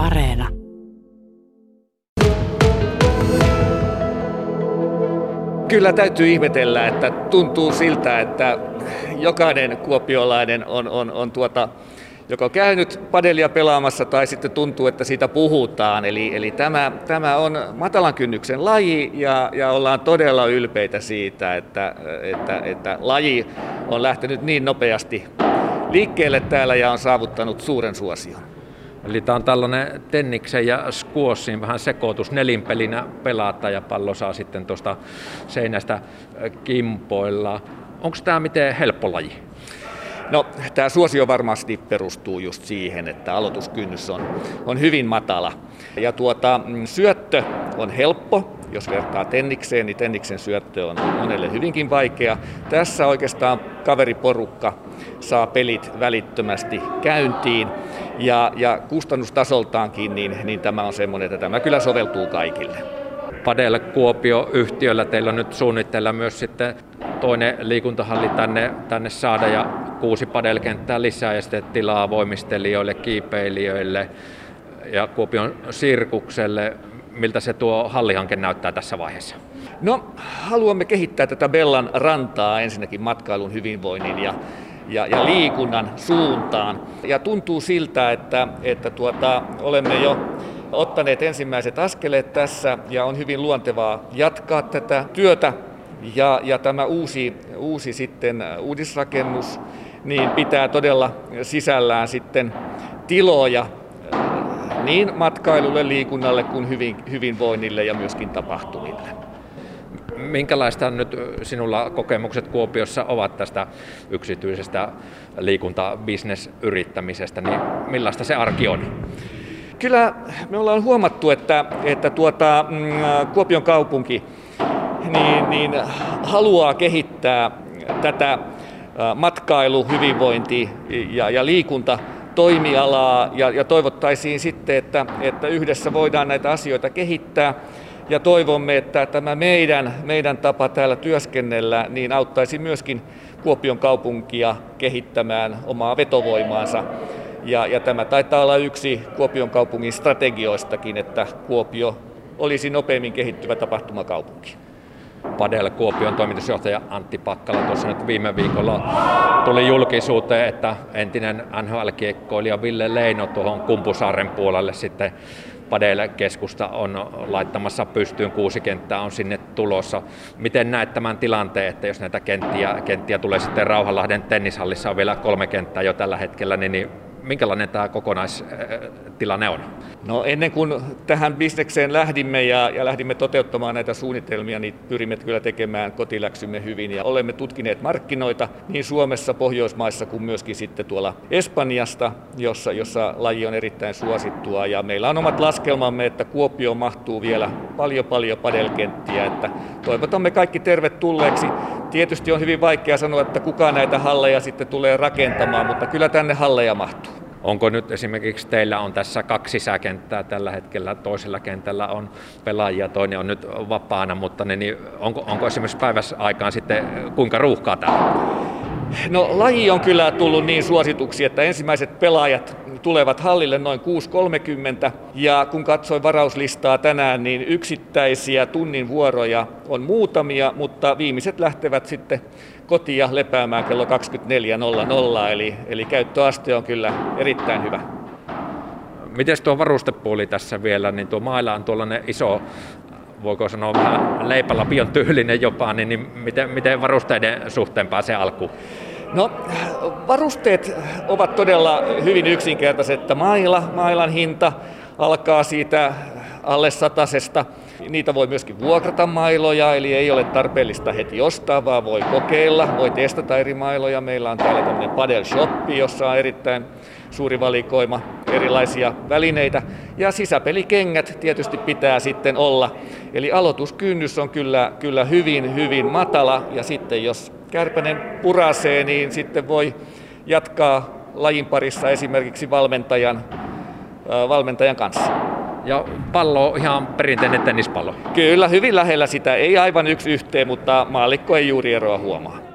Areena. Kyllä täytyy ihmetellä, että tuntuu siltä, että jokainen kuopiolainen on, on, on tuota, joko käynyt padelia pelaamassa tai sitten tuntuu, että siitä puhutaan. Eli, eli tämä, tämä on matalan kynnyksen laji ja, ja ollaan todella ylpeitä siitä, että, että, että laji on lähtenyt niin nopeasti liikkeelle täällä ja on saavuttanut suuren suosion. Eli tämä on tällainen tenniksen ja squashin vähän sekoitus. Nelinpelinä pelata ja pallo saa sitten tuosta seinästä kimpoilla. Onko tämä miten helppo laji? No, tämä suosio varmasti perustuu just siihen, että aloituskynnys on, on hyvin matala. Ja tuota, mm, syöttö on helppo, jos vertaa tennikseen, niin tenniksen syöttö on monelle hyvinkin vaikea. Tässä oikeastaan kaveriporukka saa pelit välittömästi käyntiin ja, ja kustannustasoltaankin niin, niin tämä on semmoinen, että tämä kyllä soveltuu kaikille. Padel Kuopio-yhtiöllä teillä on nyt suunnitteilla myös sitten toinen liikuntahalli tänne, tänne saada ja kuusi padelkenttää lisää ja sitten tilaa voimistelijoille, kiipeilijöille ja Kuopion sirkukselle. Miltä se tuo hallihanke näyttää tässä vaiheessa? No, haluamme kehittää tätä Bellan rantaa ensinnäkin matkailun hyvinvoinnin ja, ja, ja liikunnan suuntaan. Ja tuntuu siltä, että, että tuota, olemme jo ottaneet ensimmäiset askeleet tässä ja on hyvin luontevaa jatkaa tätä työtä. Ja, ja tämä uusi, uusi sitten uudisrakennus niin pitää todella sisällään sitten tiloja niin matkailulle, liikunnalle kuin hyvin, hyvinvoinnille ja myöskin tapahtumille. Minkälaista nyt sinulla kokemukset Kuopiossa ovat tästä yksityisestä liikuntabisnesyrittämisestä, niin millaista se arki on? Kyllä me ollaan huomattu, että, että tuota, mm, Kuopion kaupunki niin, niin haluaa kehittää tätä matkailu, hyvinvointi ja, ja liikunta toimialaa ja, ja toivottaisiin sitten, että, että yhdessä voidaan näitä asioita kehittää ja toivomme, että tämä meidän, meidän tapa täällä työskennellä niin auttaisi myöskin Kuopion kaupunkia kehittämään omaa vetovoimaansa. Ja, ja tämä taitaa olla yksi Kuopion kaupungin strategioistakin, että Kuopio olisi nopeimmin kehittyvä tapahtumakaupunki. Padel Kuopion toimitusjohtaja Antti Pakkala tuossa nyt viime viikolla tuli julkisuuteen, että entinen NHL-kiekkoilija Ville Leino tuohon Kumpusaaren puolelle sitten Padel-keskusta on laittamassa pystyyn, kuusi kenttää on sinne tulossa. Miten näet tämän tilanteen, että jos näitä kenttiä, kenttiä tulee sitten Rauhanlahden tennishallissa on vielä kolme kenttää jo tällä hetkellä, niin, niin minkälainen tämä kokonaistilanne on? No ennen kuin tähän bisnekseen lähdimme ja, ja lähdimme toteuttamaan näitä suunnitelmia, niin pyrimme kyllä tekemään kotiläksymme hyvin ja olemme tutkineet markkinoita niin Suomessa, Pohjoismaissa kuin myöskin sitten tuolla Espanjasta, jossa, jossa laji on erittäin suosittua ja meillä on omat laskelmamme, että Kuopio mahtuu vielä paljon paljon padelkenttiä, että toivotamme kaikki tervetulleeksi. Tietysti on hyvin vaikea sanoa, että kuka näitä halleja sitten tulee rakentamaan, mutta kyllä tänne halleja mahtuu. Onko nyt esimerkiksi teillä on tässä kaksi sisäkenttää tällä hetkellä, toisella kentällä on pelaajia, toinen on nyt vapaana, mutta niin onko, onko esimerkiksi päivässä aikaan sitten kuinka ruuhkaa täällä? No laji on kyllä tullut niin suosituksi, että ensimmäiset pelaajat tulevat hallille noin 6.30 ja kun katsoin varauslistaa tänään, niin yksittäisiä tunnin vuoroja on muutamia, mutta viimeiset lähtevät sitten kotia lepäämään kello 24.00, eli, eli käyttöaste on kyllä erittäin hyvä. Miten tuo varustepuoli tässä vielä, niin tuo maila on tuollainen iso voiko sanoa vähän leipälapion tyylinen jopa, niin, niin miten, miten varusteiden suhteen pääsee alkuun? No, varusteet ovat todella hyvin yksinkertaiset. Maila, mailan hinta alkaa siitä alle satasesta. Niitä voi myöskin vuokrata mailoja, eli ei ole tarpeellista heti ostaa, vaan voi kokeilla, voi testata eri mailoja. Meillä on täällä tämmöinen Padel Shoppi, jossa on erittäin suuri valikoima erilaisia välineitä. Ja sisäpelikengät tietysti pitää sitten olla. Eli aloituskynnys on kyllä, kyllä hyvin, hyvin matala. Ja sitten jos kärpänen purasee, niin sitten voi jatkaa lajin parissa esimerkiksi valmentajan, valmentajan kanssa. Ja pallo ihan perinteinen tennispallo? Kyllä, hyvin lähellä sitä. Ei aivan yksi yhteen, mutta maalikko ei juuri eroa huomaa.